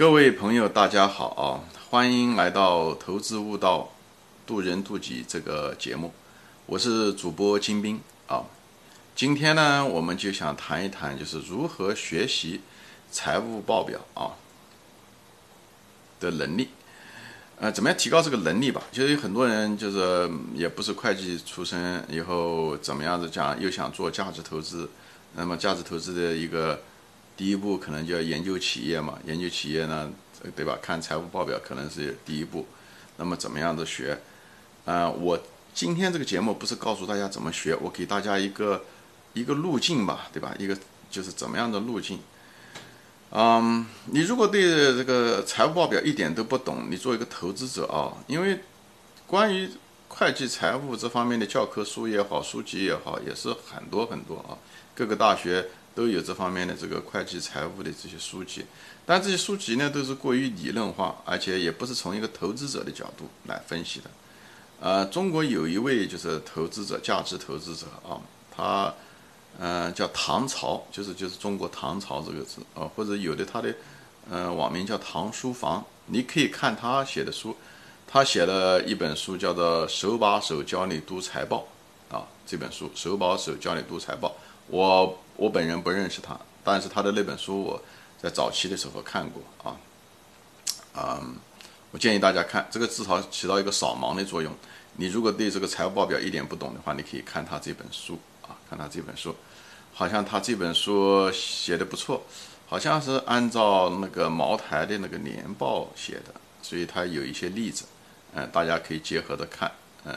各位朋友，大家好啊！欢迎来到《投资悟道，渡人渡己》这个节目，我是主播金兵啊。今天呢，我们就想谈一谈，就是如何学习财务报表啊的能力。呃，怎么样提高这个能力吧？就是有很多人就是也不是会计出身，以后怎么样子讲，又想做价值投资。那么价值投资的一个第一步，可能就要研究企业嘛。研究企业呢，对吧？看财务报表可能是第一步。那么怎么样的学？啊，我今天这个节目不是告诉大家怎么学，我给大家一个一个路径吧，对吧？一个就是怎么样的路径。嗯，你如果对这个财务报表一点都不懂，你做一个投资者啊，因为关于会计财务这方面的教科书也好，书籍也好，也是很多很多啊。各个大学都有这方面的这个会计财务的这些书籍，但这些书籍呢都是过于理论化，而且也不是从一个投资者的角度来分析的。呃，中国有一位就是投资者，价值投资者啊，他。嗯，叫唐朝，就是就是中国唐朝这个字啊，或者有的他的，嗯，网名叫唐书房，你可以看他写的书，他写了一本书叫做《手把手教你读财报》啊，这本书《手把手教你读财报》，我我本人不认识他，但是他的那本书我在早期的时候看过啊，嗯，我建议大家看，这个至少起到一个扫盲的作用。你如果对这个财务报表一点不懂的话，你可以看他这本书啊。看他这本书，好像他这本书写的不错，好像是按照那个茅台的那个年报写的，所以他有一些例子，嗯，大家可以结合着看，嗯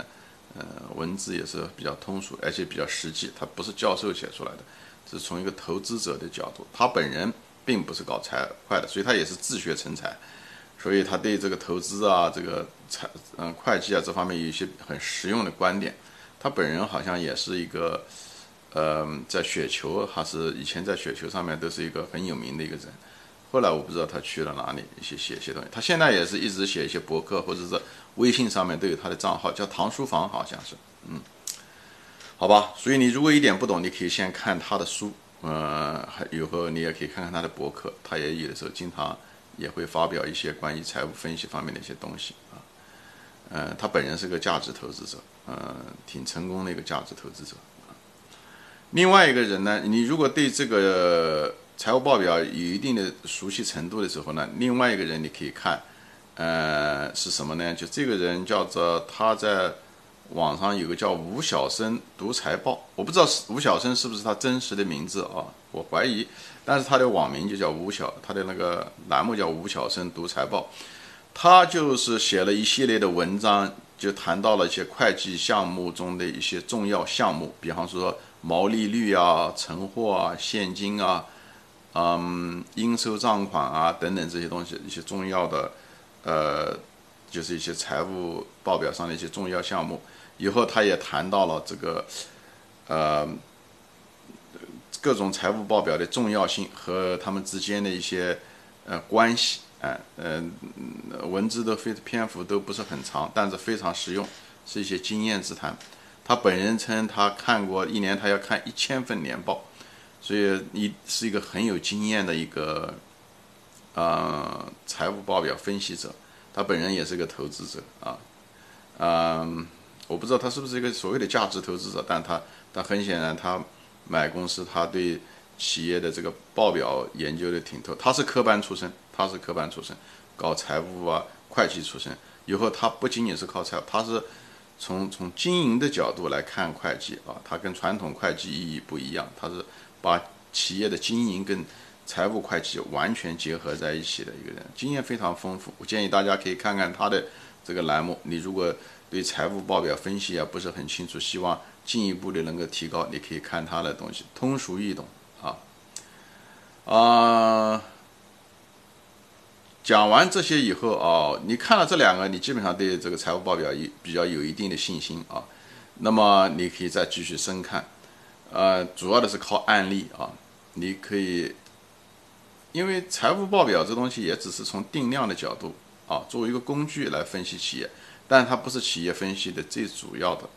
嗯，文字也是比较通俗，而且比较实际，他不是教授写出来的，是从一个投资者的角度，他本人并不是搞财会的，所以他也是自学成才，所以他对这个投资啊，这个财嗯会计啊这方面有一些很实用的观点，他本人好像也是一个。呃，在雪球还是以前在雪球上面都是一个很有名的一个人，后来我不知道他去了哪里，一些写一些东西。他现在也是一直写一些博客或者是微信上面都有他的账号，叫唐书房好像是，嗯，好吧。所以你如果一点不懂，你可以先看他的书，呃，还以后你也可以看看他的博客，他也有的时候经常也会发表一些关于财务分析方面的一些东西啊。呃，他本人是个价值投资者，呃，挺成功的一个价值投资者。另外一个人呢，你如果对这个财务报表有一定的熟悉程度的时候呢，另外一个人你可以看，呃，是什么呢？就这个人叫做他在网上有个叫吴晓生读财报，我不知道是吴晓生是不是他真实的名字啊？我怀疑，但是他的网名就叫吴晓，他的那个栏目叫吴晓生读财报，他就是写了一系列的文章，就谈到了一些会计项目中的一些重要项目，比方说。毛利率啊，存货啊，现金啊，嗯，应收账款啊，等等这些东西，一些重要的，呃，就是一些财务报表上的一些重要项目。以后他也谈到了这个，呃，各种财务报表的重要性和他们之间的一些呃关系。哎，嗯，文字的非篇幅都不是很长，但是非常实用，是一些经验之谈。他本人称，他看过一年，他要看一千份年报，所以你是一个很有经验的一个，呃，财务报表分析者。他本人也是个投资者啊，嗯，我不知道他是不是一个所谓的价值投资者，但他，他很显然，他买公司，他对企业的这个报表研究的挺透。他是科班出身，他是科班出身，搞财务啊，会计出身。以后他不仅仅是靠财，他是。从从经营的角度来看会计啊，他跟传统会计意义不一样，他是把企业的经营跟财务会计完全结合在一起的一个人，经验非常丰富。我建议大家可以看看他的这个栏目。你如果对财务报表分析啊不是很清楚，希望进一步的能够提高，你可以看他的东西，通俗易懂啊啊。讲完这些以后啊，你看了这两个，你基本上对这个财务报表有比较有一定的信心啊。那么你可以再继续深看，呃，主要的是靠案例啊。你可以，因为财务报表这东西也只是从定量的角度啊，作为一个工具来分析企业，但它不是企业分析的最主要的。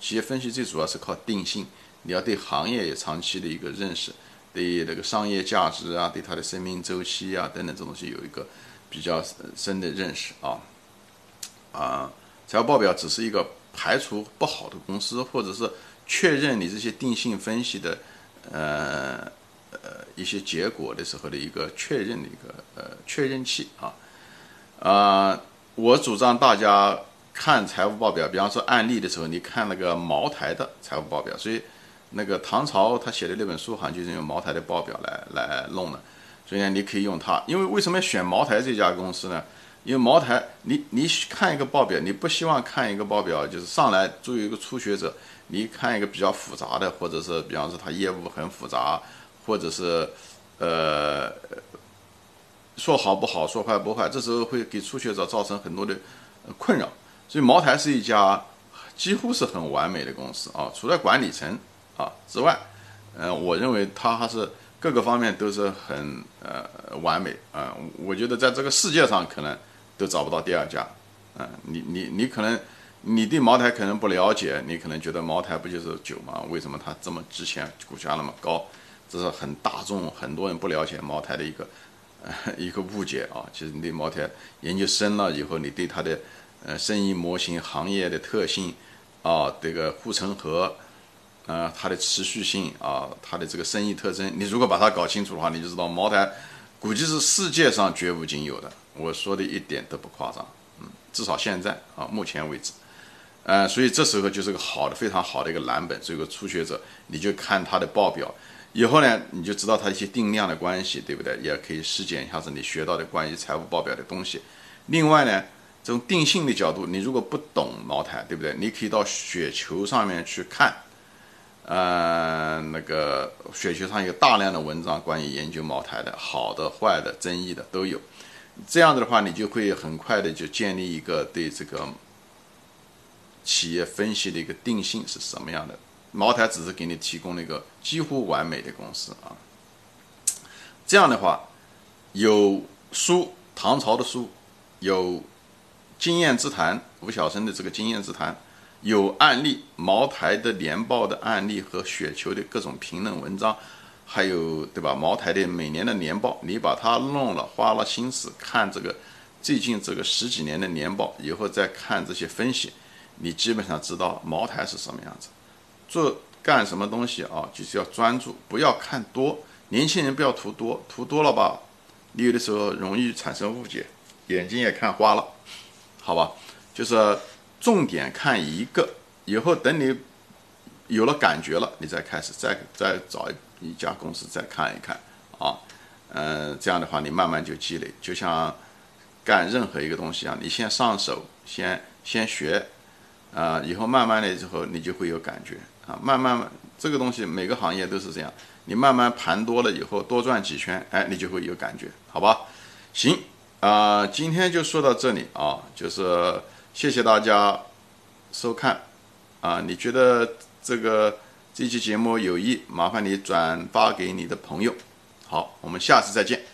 企业分析最主要是靠定性，你要对行业有长期的一个认识，对那个商业价值啊，对它的生命周期啊等等这东西有一个比较深的认识啊。啊，财务报表只是一个排除不好的公司，或者是确认你这些定性分析的呃呃一些结果的时候的一个确认的一个呃确认器啊。啊，我主张大家看财务报表，比方说案例的时候，你看那个茅台的财务报表。所以那个唐朝他写的那本书好像就是用茅台的报表来来弄的。所以呢，你可以用它。因为为什么选茅台这家公司呢？因为茅台，你你看一个报表，你不希望看一个报表就是上来作为一个初学者，你看一个比较复杂的，或者是比方说他业务很复杂，或者是呃说好不好，说坏不坏，这时候会给初学者造成很多的困扰。所以茅台是一家几乎是很完美的公司啊，除了管理层啊之外，嗯，我认为它还是各个方面都是很呃完美啊。我觉得在这个世界上可能。都找不到第二家，嗯，你你你可能你对茅台可能不了解，你可能觉得茅台不就是酒吗？为什么它这么值钱，股价那么高？这是很大众很多人不了解茅台的一个 一个误解啊。其实你对茅台研究深了以后，你对它的呃生意模型、行业的特性啊，这个护城河啊，它的持续性啊，它的这个生意特征，你如果把它搞清楚的话，你就知道茅台估计是世界上绝无仅有的。我说的一点都不夸张，嗯，至少现在啊，目前为止，呃，所以这时候就是个好的、非常好的一个蓝本。这个初学者，你就看他的报表，以后呢，你就知道它一些定量的关系，对不对？也可以实践一下子你学到的关于财务报表的东西。另外呢，从定性的角度，你如果不懂茅台，对不对？你可以到雪球上面去看，呃，那个雪球上有大量的文章关于研究茅台的，好的、坏的、争议的都有。这样子的话，你就会很快的就建立一个对这个企业分析的一个定性是什么样的。茅台只是给你提供了一个几乎完美的公司啊。这样的话，有书唐朝的书，有经验之谈吴晓生的这个经验之谈，有案例茅台的年报的案例和雪球的各种评论文章。还有对吧？茅台的每年的年报，你把它弄了，花了心思看这个最近这个十几年的年报，以后再看这些分析，你基本上知道茅台是什么样子。做干什么东西啊，就是要专注，不要看多。年轻人不要图多，图多了吧，你有的时候容易产生误解，眼睛也看花了，好吧？就是重点看一个，以后等你有了感觉了，你再开始再再找一。家公司再看一看啊，嗯，这样的话你慢慢就积累，就像干任何一个东西啊，你先上手，先先学，啊，以后慢慢的之后你就会有感觉啊，慢慢这个东西每个行业都是这样，你慢慢盘多了以后多转几圈，哎，你就会有感觉，好吧？行啊，今天就说到这里啊，就是谢谢大家收看啊，你觉得这个？这期节目有益，麻烦你转发给你的朋友。好，我们下次再见。